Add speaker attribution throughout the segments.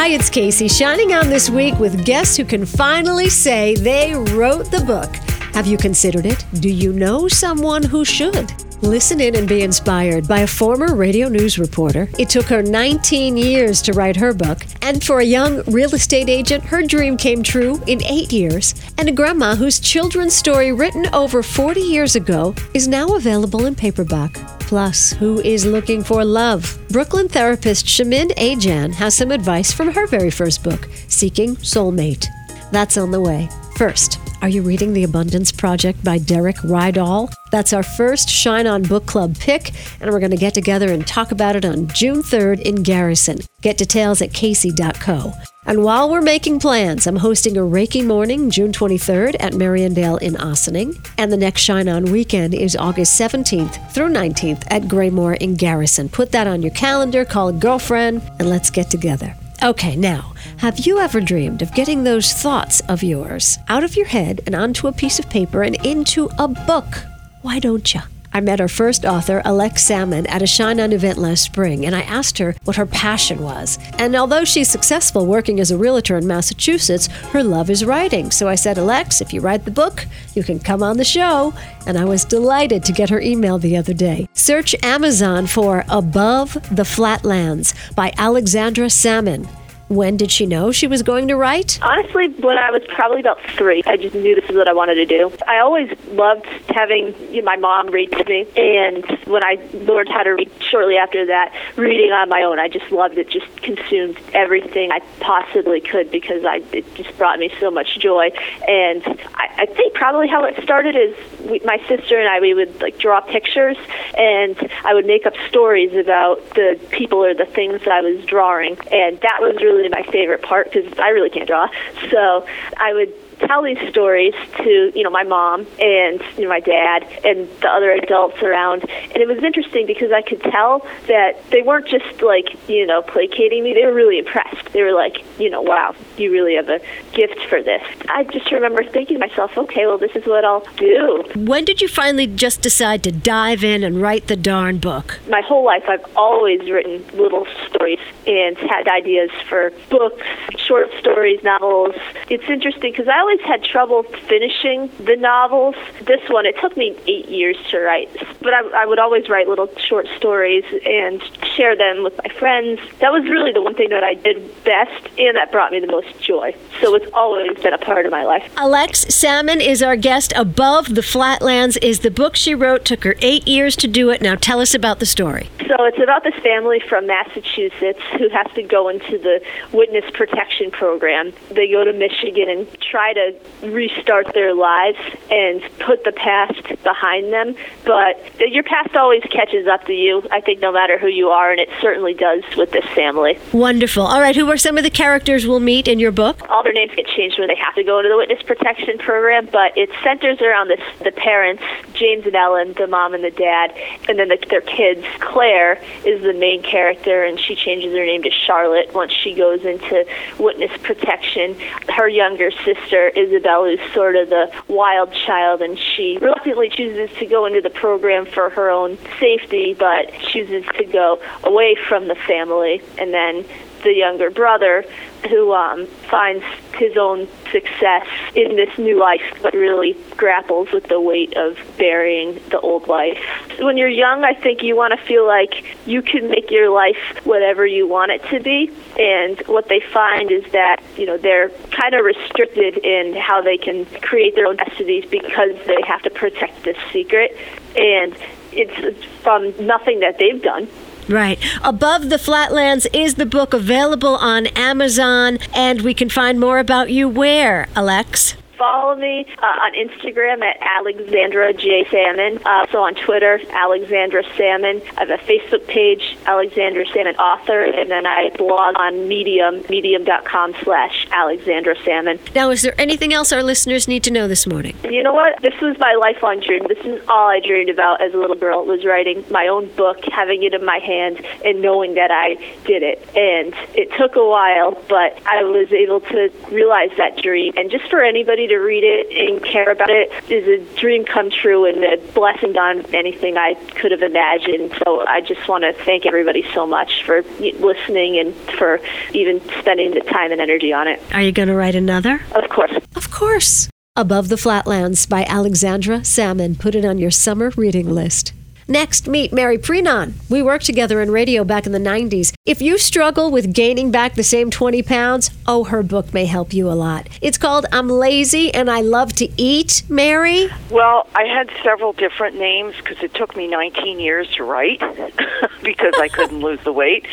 Speaker 1: Hi, it's Kacey, shining on this week with guests who can finally say they wrote the book. Have you considered it? Do you know someone who should? Listen in and be inspired by a former radio news reporter. It took her 19 years to write her book, and for a young real estate agent, her dream came true in eight years. And a grandma whose children's story, written over 40 years ago, is now available in paperback. Plus, who is looking for love? Brooklyn therapist Shamin Ajan has some advice from her very first book, Seeking Soulmate. That's on the way. First, are you reading The Abundance Project by Derek Rydall? That's our first Shine On Book Club pick, and we're going to get together and talk about it on June 3rd in Garrison. Get details at kacey.co. And while we're making plans, I'm hosting a Reiki morning June 23rd at Mariandale in Ossining, and the next Shine On weekend is August 17th through 19th at Graymoor in Garrison. Put that on your calendar, call a girlfriend, and let's get together. Okay, now, have you ever dreamed of getting those thoughts of yours out of your head and onto a piece of paper and into a book? Why don't you? I met our first author, Alex Salmon, at a Shine On event last spring, and I asked her what her passion was. And although she's successful working as a realtor in Massachusetts, her love is writing. So I said, Alex, if you write the book, you can come on the show. And I was delighted to get her email the other day. Search Amazon for Above the Flatlands by Alexandra Salmon. When did she know she was going to write?
Speaker 2: Honestly, when I was probably about three, I just knew this is what I wanted to do. I always loved having you know, my mom read to me, and when I learned how to read shortly after that, reading on my own, I just loved it. Just consumed everything I possibly could because I it just brought me so much joy. And I, I think probably how it started is we, my sister and I we would like draw pictures, and I would make up stories about the people or the things that I was drawing, and that was really my favorite part because I really can't draw. So I would tell these stories to you know my mom and you know my dad and the other adults around. And it was interesting because I could tell that they weren't just like you know placating me. They were really impressed. They were like you know wow you really have a gift for this. I just remember thinking to myself okay well this is what I'll do.
Speaker 1: When did you finally just decide to dive in and write the darn book?
Speaker 2: My whole life I've always written little stories and had ideas for books short stories novels. It's interesting because I always had trouble finishing the novels. This one, it took me eight years to write, but I, I would always write little short stories and share them with my friends. That was really the one thing that I did best, and that brought me the most joy. So it's always been a part of my life.
Speaker 1: Alex Salmon is our guest. Above the Flatlands is the book she wrote. Took her eight years to do it. Now tell us about the story.
Speaker 2: So it's about this family from Massachusetts who has to go into the witness protection program. They go to Michigan and try to restart their lives and put the past behind them. But your past always catches up to you, I think, no matter who you are, and it certainly does with this family.
Speaker 1: Wonderful. All right, who are some of the characters we'll meet in your book?
Speaker 2: All their names get changed when they have to go into the witness protection program, but it centers around this, the parents, James and Ellen, the mom and the dad, and then the, their kids. Claire is the main character, and she changes her name to Charlotte once she goes into witness protection. Her younger sister, Isabel, is sort of the wild child, and she reluctantly chooses to go into the program for her own safety, but chooses to go away from the family. And then the younger brother who um, finds his own success in this new life, but really grapples with the weight of burying the old life. When you're young, I think you want to feel like you can make your life whatever you want it to be. And what they find is that, you know, they're kind of restricted in how they can create their own destinies because they have to protect this secret. And it's from nothing that they've done
Speaker 1: Right. Above the Flatlands is the book available on Amazon, and we can find more about you where, Alex?
Speaker 2: Follow me uh, on Instagram at Alexandra J Salmon. Uh, also on Twitter, Alexandra Salmon. I have a Facebook page, Alexandra Salmon Author, and then I blog on Medium, medium.com slash Alexandra Salmon.
Speaker 1: Now, is there anything else our listeners need to know this morning?
Speaker 2: You know what? This was my lifelong dream. This is all I dreamed about as a little girl was writing my own book, having it in my hand, and knowing that I did it. And it took a while, but I was able to realize that dream. And just for anybody to read it and care about it is a dream come true and a blessing on anything I could have imagined. So I just want to thank everybody so much for listening and for even spending the time and energy on it.
Speaker 1: Are you going to write another?
Speaker 2: Of course.
Speaker 1: Of course. Above the Flatlands by Alexandra Salmon. Put it on your summer reading list. Next, meet Mary Prenon. We worked together in radio back in the 90s. If you struggle with gaining back the same 20 pounds, oh, her book may help you a lot. It's called I'm Lazy and I Love to Eat, Mary.
Speaker 3: Well, I had several different names because it took me 19 years to write because I couldn't lose the weight.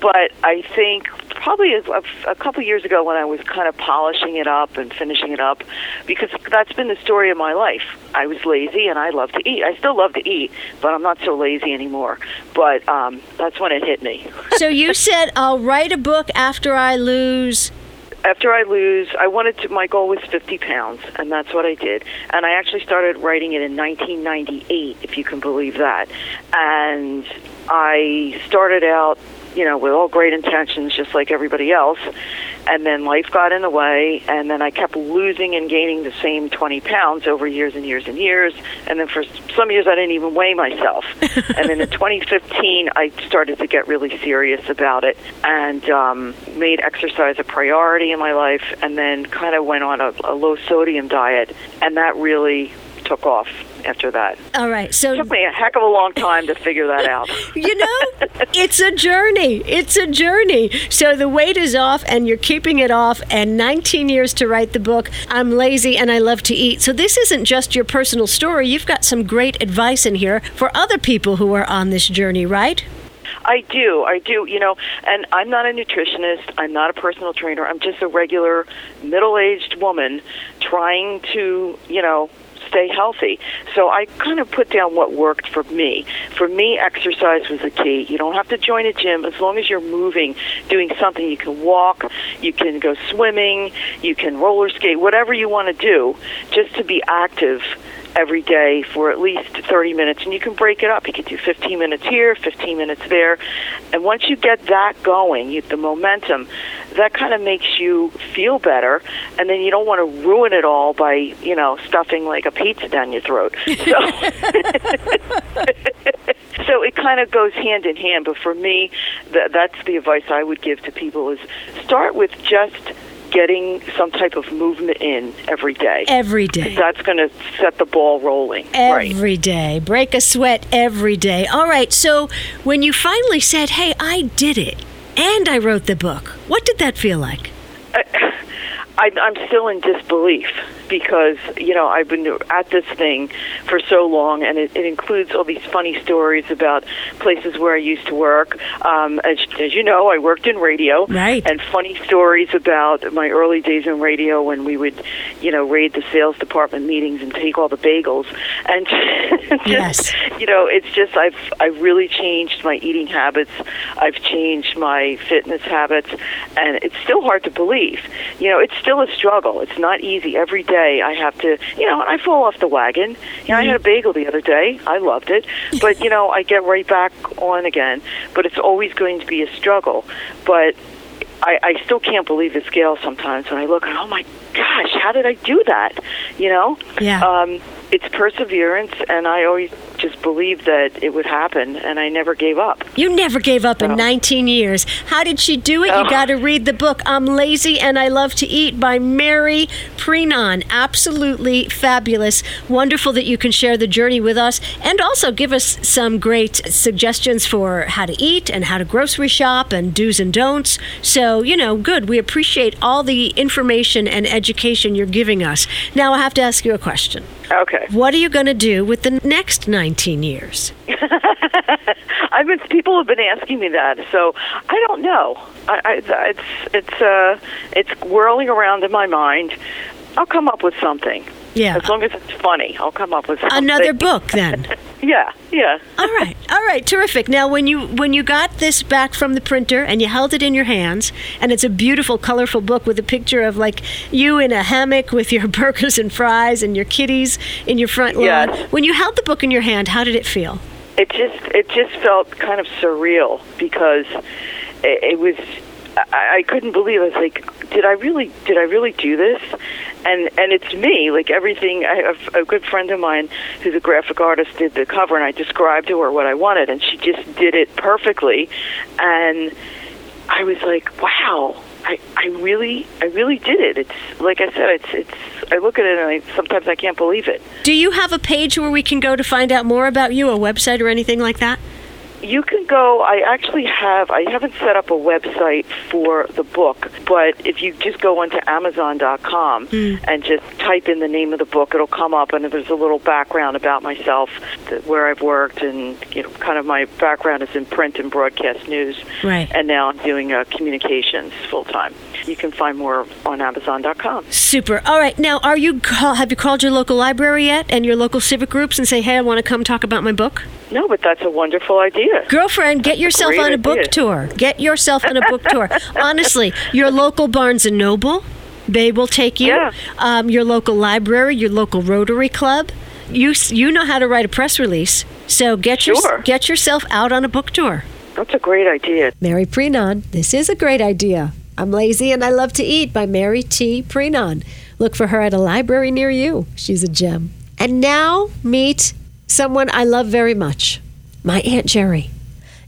Speaker 3: But I think probably a, a couple years ago when I was kind of polishing it up and finishing it up because that's been the story of my life. I was lazy and I love to eat. I still love to eat, but I'm not so lazy anymore. But um, that's when it hit me.
Speaker 1: so you said, I'll write a book after I lose
Speaker 3: after I lose, I wanted to. My goal was 50 pounds, and that's what I did. And I actually started writing it in 1998, if you can believe that. And I started out you know, with all great intentions, just like everybody else. And then life got in the way, and then I kept losing and gaining the same 20 pounds over years and years and years. And then for some years, I didn't even weigh myself. and then in 2015, I started to get really serious about it and um, made exercise a priority in my life, and then kind of went on a, a low sodium diet, and that really took off after that.
Speaker 1: All right. So
Speaker 3: it took me a heck of a long time to figure that out.
Speaker 1: you know, it's a journey. It's a journey. So the weight is off and you're keeping it off and 19 years to write the book. I'm lazy and I love to eat. So this isn't just your personal story. You've got some great advice in here for other people who are on this journey, right?
Speaker 3: I do. I do. You know, and I'm not a nutritionist. I'm not a personal trainer. I'm just a regular middle-aged woman trying to, you know, stay healthy. So I kind of put down what worked for me. For me, exercise was the key. You don't have to join a gym as long as you're moving, doing something. You can walk, you can go swimming, you can roller skate, whatever you want to do, just to be active every day for at least 30 minutes and you can break it up you can do 15 minutes here 15 minutes there and once you get that going you, the momentum that kind of makes you feel better and then you don't want to ruin it all by you know stuffing like a pizza down your throat so so it kind of goes hand in hand but for me th- that's the advice i would give to people is start with just getting some type of movement in every day.
Speaker 1: Every day.
Speaker 3: That's going to set the ball rolling.
Speaker 1: Every right. day. Break a sweat every day. All right. So when you finally said, hey, I did it and I wrote the book, what did that feel like?
Speaker 3: I, I'm still in disbelief because you know I've been at this thing for so long, and it, it includes all these funny stories about places where I used to work. Um, as, as you know, I worked in radio,
Speaker 1: right?
Speaker 3: And funny stories about my early days in radio when we would, you know, raid the sales department meetings and take all the bagels, and just,
Speaker 1: yes,
Speaker 3: you know, it's just I've I've really changed my eating habits. I've changed my fitness habits, and it's still hard to believe. You know, it's still a struggle. It's not easy every day day I have to, you know, I fall off the wagon. You know, mm-hmm. I had a bagel the other day. I loved it. But, you know, I get right back on again. But it's always going to be a struggle. But I, I still can't believe the scale sometimes when I look and oh my gosh, how did I do that? You know?
Speaker 1: Yeah.
Speaker 3: Um, it's perseverance, and I always just believed that it would happen, and I never gave up.
Speaker 1: You never gave up in 19 years. How did she do it? Oh. You got to read the book I'm Lazy and I Love to Eat by Mary Prenon. Absolutely fabulous. Wonderful that you can share the journey with us and also give us some great suggestions for how to eat and how to grocery shop and do's and don'ts. So, you know, good. We appreciate all the information and education you're giving us. Now, I have to ask you a question.
Speaker 3: Okay.
Speaker 1: What are you going to do with the next 19 years?
Speaker 3: I've been people have been asking me that, so I don't know. I, I, it's it's uh it's whirling around in my mind. I'll come up with something.
Speaker 1: Yeah.
Speaker 3: As long as it's funny, I'll come up with something.
Speaker 1: Another book then.
Speaker 3: Yeah, yeah.
Speaker 1: all right. All right. Terrific. Now when you when you got this back from the printer and you held it in your hands and it's a beautiful colorful book with a picture of like you in a hammock with your burgers and fries and your kitties in your front lawn.
Speaker 3: Yes.
Speaker 1: When you held the book in your hand, how did it feel?
Speaker 3: It just it just felt kind of surreal because it, it was I, I couldn't believe. I was like, did I really did I really do this? And and it's me. Like everything. I have a good friend of mine who's a graphic artist did the cover, and I described to her what I wanted, and she just did it perfectly. And I was like, wow. I, I really I really did it. It's like I said. It's it's. I look at it and I sometimes I can't believe it.
Speaker 1: Do you have a page where we can go to find out more about you, a website or anything like that?
Speaker 3: You can go. I actually have. I haven't set up a website for the book, but if you just go onto Amazon.com and just type in the name of the book, it'll come up, and there's a little background about myself, where I've worked, and you know, kind of my background is in print and broadcast news,
Speaker 1: Right.
Speaker 3: and now I'm doing uh, communications full time. You can find more on Amazon.com.
Speaker 1: Super. All right. Now, are you call, have you called your local library yet and your local civic groups and say, "Hey, I want to come talk about my book"?
Speaker 3: No, but that's a wonderful idea.
Speaker 1: Girlfriend, get yourself
Speaker 3: great
Speaker 1: on a book tour. Get yourself on a book tour. Honestly, your local Barnes and Noble, they will take you.
Speaker 3: Yeah.
Speaker 1: Um, your local library, your local Rotary Club. You you know how to write a press release, so get your get yourself out on a book tour.
Speaker 3: That's a great idea.
Speaker 1: Mary Prenon, this is a great idea. I'm lazy and I love to eat by Mary T. Prenon. Look for her at a library near you. She's a gem. And now meet someone I love very much my Aunt Jerry.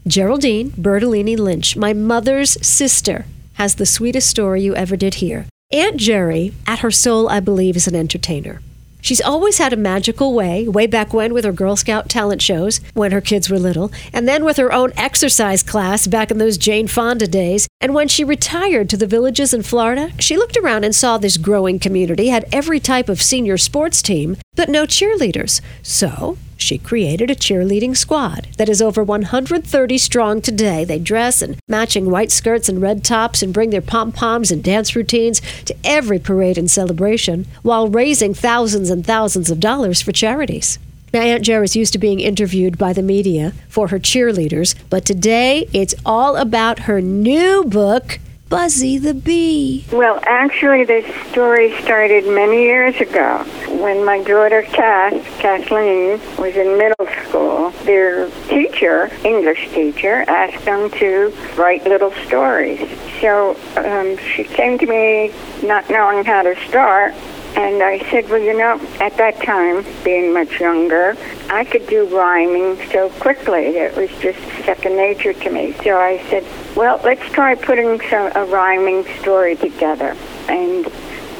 Speaker 1: Geraldine Bertolini Lynch, my mother's sister, has the sweetest story you ever did hear. Aunt Jerry, at her soul, I believe, is an entertainer. She's always had a magical way, way back when with her Girl Scout talent shows when her kids were little, and then with her own exercise class back in those Jane Fonda days. And when she retired to the villages in Florida, she looked around and saw this growing community had every type of senior sports team, but no cheerleaders. So she created a cheerleading squad that is over 130 strong today. They dress in matching white skirts and red tops and bring their pom poms and dance routines to every parade and celebration while raising thousands and thousands of dollars for charities. Now, Aunt Jer is used to being interviewed by the media for her cheerleaders, but today it's all about her new book, Buzzy the Bee.
Speaker 4: Well, actually, this story started many years ago when my daughter Cass, Kathleen, was in middle school. Their teacher, English teacher, asked them to write little stories. So um, she came to me not knowing how to start. And I said, well, you know, at that time, being much younger, I could do rhyming so quickly. It was just second nature to me. So I said, well, let's try putting some, a rhyming story together. And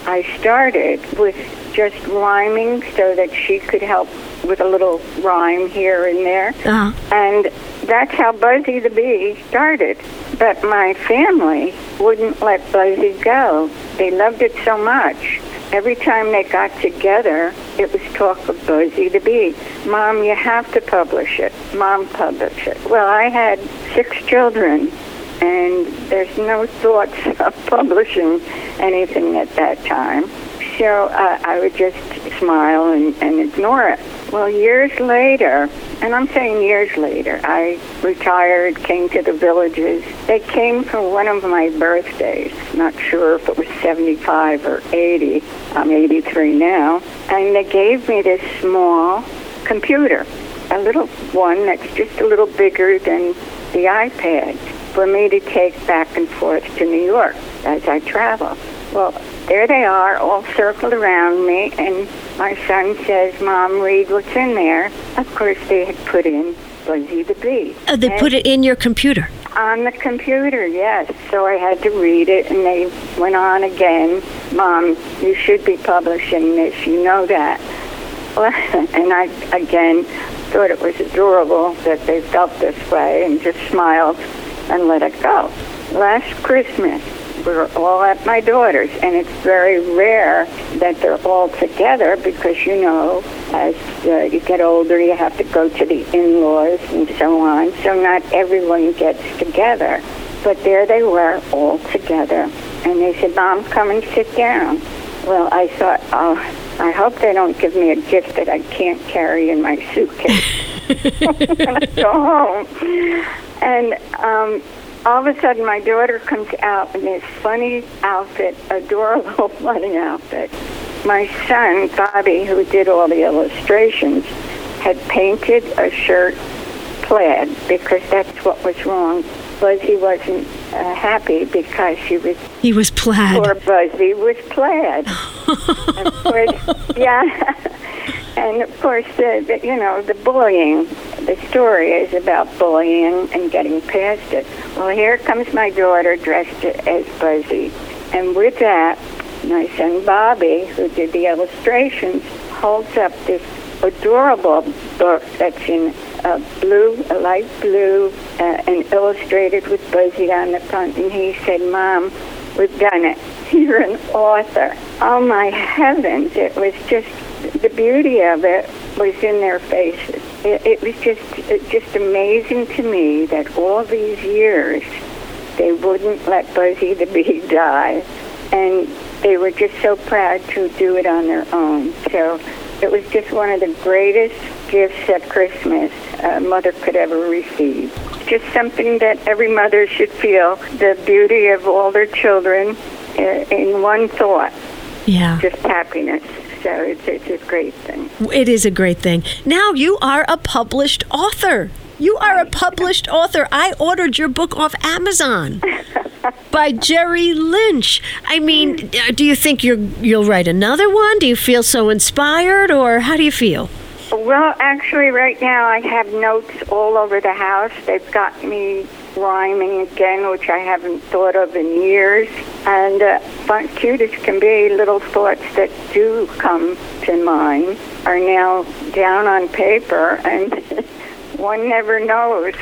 Speaker 4: I started with just rhyming so that she could help with a little rhyme here and there.
Speaker 1: Uh-huh.
Speaker 4: And that's how Buzzy the Bee started. But my family wouldn't let Buzzy go. They loved it so much. Every time they got together, it was talk of Buzzy the Bee. Mom, you have to publish it. Mom, publish it. Well, I had six children, and there's no thoughts of publishing anything at that time. So uh, I would just smile and, and ignore it. Well, years later, and I'm saying years later, I retired, came to the villages. They came for one of my birthdays. Not sure if it was 75 or 80. I'm 83 now. And they gave me this small computer, a little one that's just a little bigger than the iPad, for me to take back and forth to New York as I travel. Well, there they are, all circled around me, and my son says, Mom, read what's in there. Of course, they had put in Buzzy the Bee.
Speaker 1: Oh, they
Speaker 4: And
Speaker 1: put it in your computer.
Speaker 4: on the computer, yes. So I had to read it, and they went on again. Mom, you should be publishing this. You know that. And I, again, thought it was adorable that they felt this way and just smiled and let it go. Last Christmas, we were all at my daughter's, and it's very rare that they're all together because, you know, as uh, you get older, you have to go to the in-laws and so on. So not everyone gets together. But there they were, all together. And they said, Mom, come and sit down. Well, I thought, oh, I hope they don't give me a gift that I can't carry in my suitcase when I go home. And um, all of a sudden, my daughter comes out in this funny outfit, adorable funny outfit. My son, Bobby, who did all the illustrations, had painted a shirt plaid because that's what was wrong. Buzzy wasn't uh, happy because she was
Speaker 1: He was plaid.
Speaker 4: poor Buzzy was plaid. of course, yeah. And of course, the, the, you know, the bullying. The story is about bullying and getting past it. Well, here comes my daughter dressed as Buzzy, and with that, my son Bobby, who did the illustrations, holds up this adorable book that's in uh, blue, a light blue, uh, and illustrated with Buzzy on the front. And he said, "Mom, we've done it. You're an author." Oh my heavens! It was just the beauty of it was in their faces. It, it was just it, just amazing to me that all these years they wouldn't let Buzzy the bee die, and they were just so proud to do it on their own. So it was just one of the greatest gifts at Christmas a mother could ever receive. Just something that every mother should feel the beauty of all their children uh, in one thought,
Speaker 1: Yeah.
Speaker 4: just happiness. So it's, it's a great thing.
Speaker 1: It is a great thing. Now you are a published author. You are a published author. I ordered your book off Amazon by Jerry Lynch. I mean, uh, do you think you're, you'll write another one? Do you feel so inspired, or how do you feel?
Speaker 4: Well, actually, right now I have notes all over the house. They've got me rhyming again, which I haven't thought of in years. And uh, cute as can be, little thoughts that do come to mind are now down on paper, and one never knows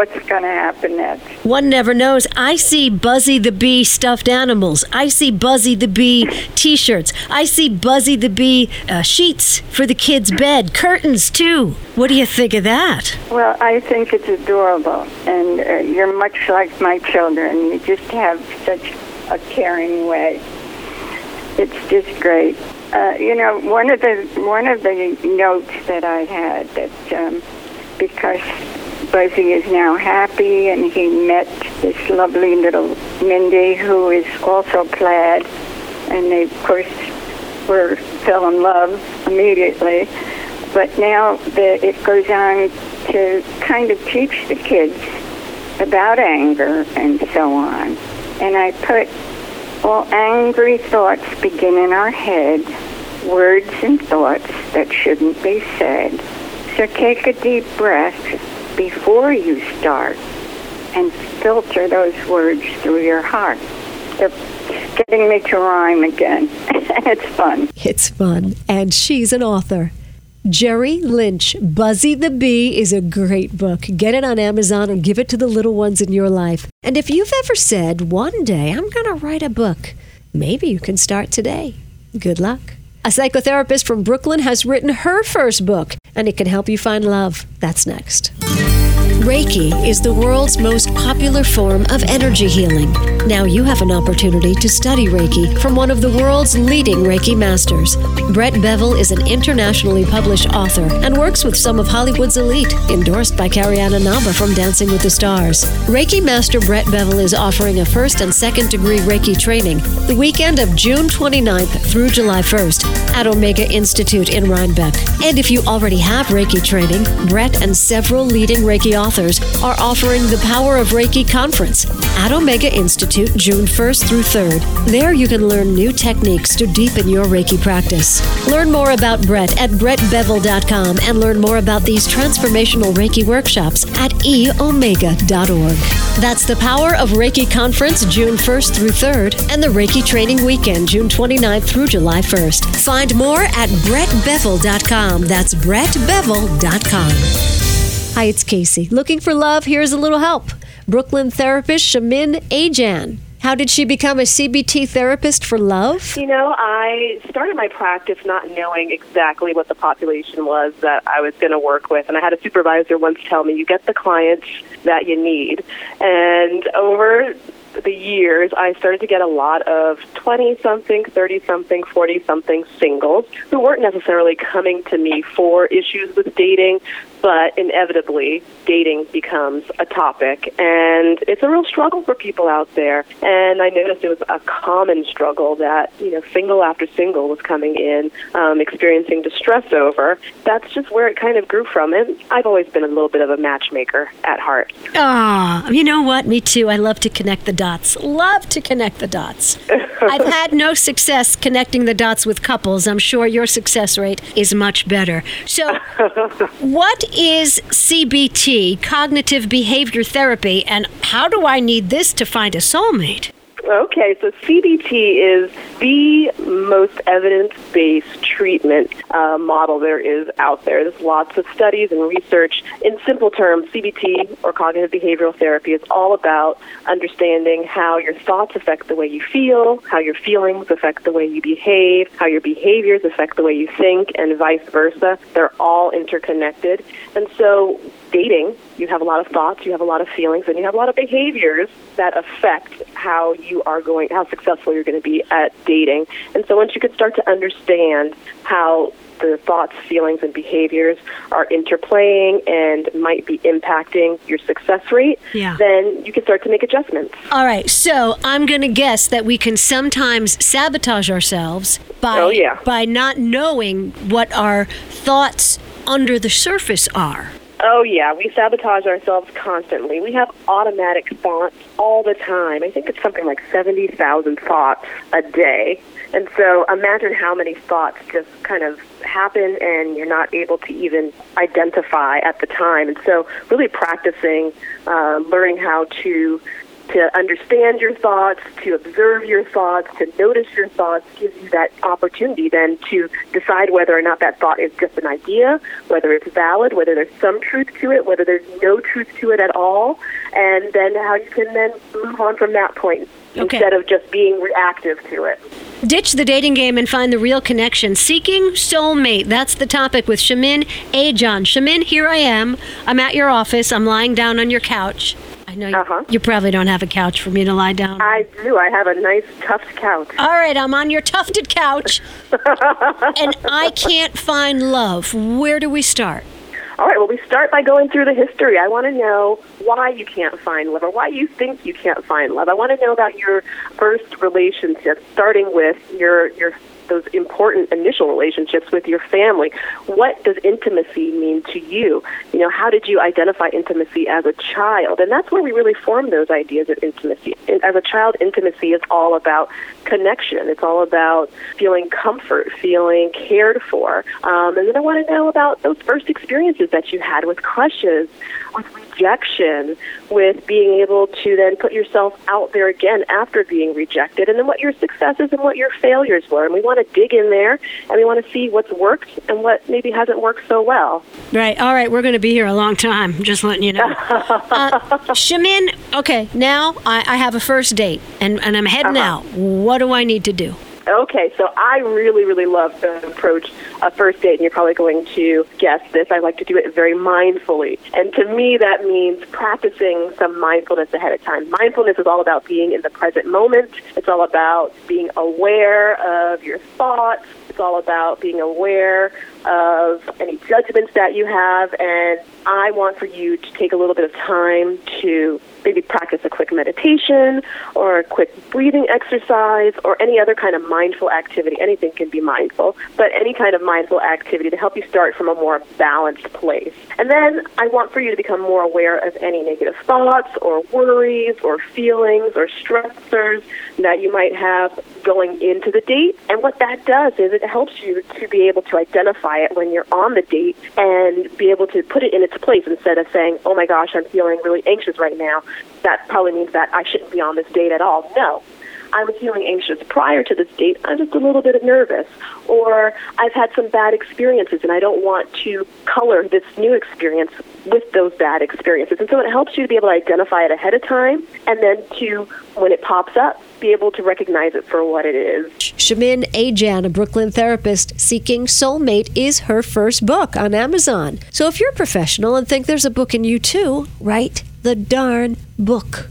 Speaker 4: what's going to happen next.
Speaker 1: One never knows. I see Buzzy the Bee stuffed animals. I see Buzzy the Bee t shirts. I see Buzzy the Bee uh, sheets for the kids' bed, curtains too. What do you think of that?
Speaker 4: Well, I think it's adorable, and uh, you're much like my children. You just have such a caring way. It's just great. Uh, you know, one of the one of the notes that I had that um, because Buzzy is now happy and he met this lovely little Mindy who is also plaid, and they of course were fell in love immediately. But now the, it goes on to kind of teach the kids about anger and so on. And I put all angry thoughts begin in our head, words and thoughts that shouldn't be said. So take a deep breath before you start and filter those words through your heart. They're getting me to rhyme again. it's fun.
Speaker 1: It's fun. And she's an author. Jerry Lynch, Buzzy the Bee is a great book. Get it on Amazon and give it to the little ones in your life. And if you've ever said, one day I'm going to write a book, maybe you can start today. Good luck. A psychotherapist from Brooklyn has written her first book, and it can help you find love. That's next. Reiki is the world's most popular form of energy healing. Now you have an opportunity to study Reiki from one of the world's leading Reiki masters. Brett Bevell is an internationally published author and works with some of Hollywood's elite, endorsed by Carrie Ann Inaba from Dancing with the Stars. Reiki master Brett Bevell is offering a first and second degree Reiki training the weekend of June 29th through July 1st at Omega Institute in Rhinebeck. And if you already have Reiki training, Brett and several leading Reiki authors are offering the Power of Reiki conference at Omega Institute June 1st through 3rd. There you can learn new techniques to deepen your Reiki practice. Learn more about Brett at brettbevell.com and learn more about these transformational Reiki workshops at eomega.org. That's the Power of Reiki conference June 1st through 3rd and the Reiki training weekend June 29th through July 1st. Find more at brettbevell.com. That's brettbevell.com. Hi, it's Kacey. Looking for love? Here's a little help. Brooklyn therapist Shamin Ajan. How did she become a CBT therapist for love?
Speaker 5: You know, I started my practice not knowing exactly what the population was that I was going to work with. And I had a supervisor once tell me, you get the clients that you need. And over the years, I started to get a lot of 20 something, 30 something, 40 something singles who weren't necessarily coming to me for issues with dating, but inevitably dating becomes a topic. And it's a real struggle for people out there. And i noticed it was a common struggle that you know single after single was coming in um, experiencing distress over. That's just where it kind of grew from. And i've always been a little bit of a matchmaker at heart.
Speaker 1: Ah you know what? Me too. I love to connect the dots. Love to connect the dots. I've had no success connecting the dots with couples. I'm sure your success rate is much better. So what is CBT, cognitive behavior therapy, and how do I need this to find a soulmate?
Speaker 5: Okay, so CBT is the most evidence based treatment uh, model there is out there. There's lots of studies and research. In simple terms, CBT, or cognitive behavioral therapy, is all about understanding how your thoughts affect the way you feel, how your feelings affect the way you behave, how your behaviors affect the way you think, and vice versa. They're all interconnected. And so, dating, you have a lot of thoughts, you have a lot of feelings, and you have a lot of behaviors that affect how you are going, how successful you're going to be at dating. And so once you can start to understand how the thoughts, feelings, and behaviors are interplaying and might be impacting your success rate,
Speaker 1: yeah.
Speaker 5: then you can start to make adjustments.
Speaker 1: All right. So I'm going to guess that we can sometimes sabotage ourselves by
Speaker 5: oh, yeah.
Speaker 1: by not knowing what our thoughts under the surface are.
Speaker 5: Oh, yeah. We sabotage ourselves constantly. We have automatic thoughts all the time. I think it's something like 70,000 thoughts a day. And so imagine how many thoughts just kind of happen and you're not able to even identify at the time. And so, really practicing, uh, learning how to to understand your thoughts, to observe your thoughts, to notice your thoughts gives you that opportunity then to decide whether or not that thought is just an idea, whether it's valid, whether there's some truth to it, whether there's no truth to it at all, and then how you can then move on from that point
Speaker 1: okay.
Speaker 5: instead of just being reactive to it.
Speaker 1: Ditch the dating game and find the real connection. Seeking soulmate. That's the topic with Shamin Ajan. Shamin, here I am. I'm at your office. I'm lying down on your couch. I know you,
Speaker 5: Uh-huh.
Speaker 1: you probably don't have a couch for me to lie down. on.
Speaker 5: I do. I have a nice tufted couch.
Speaker 1: All right, I'm on your tufted couch, and I can't find love. Where do we start?
Speaker 5: All right, well, we start by going through the history. I want to know why you can't find love or why you think you can't find love. I want to know about your first relationship, starting with your, your those important initial relationships with your family. What does intimacy mean to you? You know, how did you identify intimacy as a child? And that's where we really form those ideas of intimacy. As a child, intimacy is all about connection. It's all about feeling comfort, feeling cared for. Um, and then I want to know about those first experiences that you had with crushes, with rejection, with being able to then put yourself out there again after being rejected, and then what your successes and what your failures were. And we want to dig in there and we want to see what's worked and what maybe hasn't worked so well.
Speaker 1: Right. All right. We're going to be here a long time. Just letting you know. uh, Shamin, okay. Now I, I have a first date, and, and I'm heading
Speaker 5: Uh-huh.
Speaker 1: out. What do I need to do?
Speaker 5: Okay, so I really, really love to approach a first date, and you're probably going to guess this. I like to do it very mindfully. And to me, that means practicing some mindfulness ahead of time. Mindfulness is all about being in the present moment, it's all about being aware of your thoughts, it's all about being aware of any judgments that you have. And I want for you to take a little bit of time to maybe practice a quick meditation or a quick breathing exercise or any other kind of mindful activity. Anything can be mindful, but any kind of mindful activity to help you start from a more balanced place. And then I want for you to become more aware of any negative thoughts or worries or feelings or stressors that you might have going into the date. And what that does is it helps you to be able to identify it when you're on the date and be able to put it in its place instead of saying, oh my gosh, I'm feeling really anxious right now. That probably means that I shouldn't be on this date at all. No. I was feeling anxious prior to this date. I'm just a little bit nervous. Or I've had some bad experiences and I don't want to color this new experience with those bad experiences. And so it helps you to be able to identify it ahead of time and then to, when it pops up, be able to recognize it for what it is.
Speaker 1: Shamin Ajan, a Brooklyn therapist, Seeking Soulmate is her first book on Amazon. So if you're a professional and think there's a book in you too, write the darn book.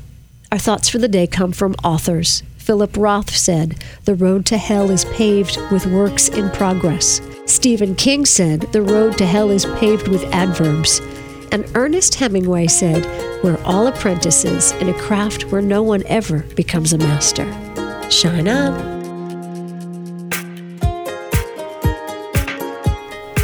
Speaker 1: Our thoughts for the day come from authors. Philip Roth said, The road to hell is paved with works in progress. Stephen King said, The road to hell is paved with adverbs. And Ernest Hemingway said, We're all apprentices in a craft where no one ever becomes a master. Shine on.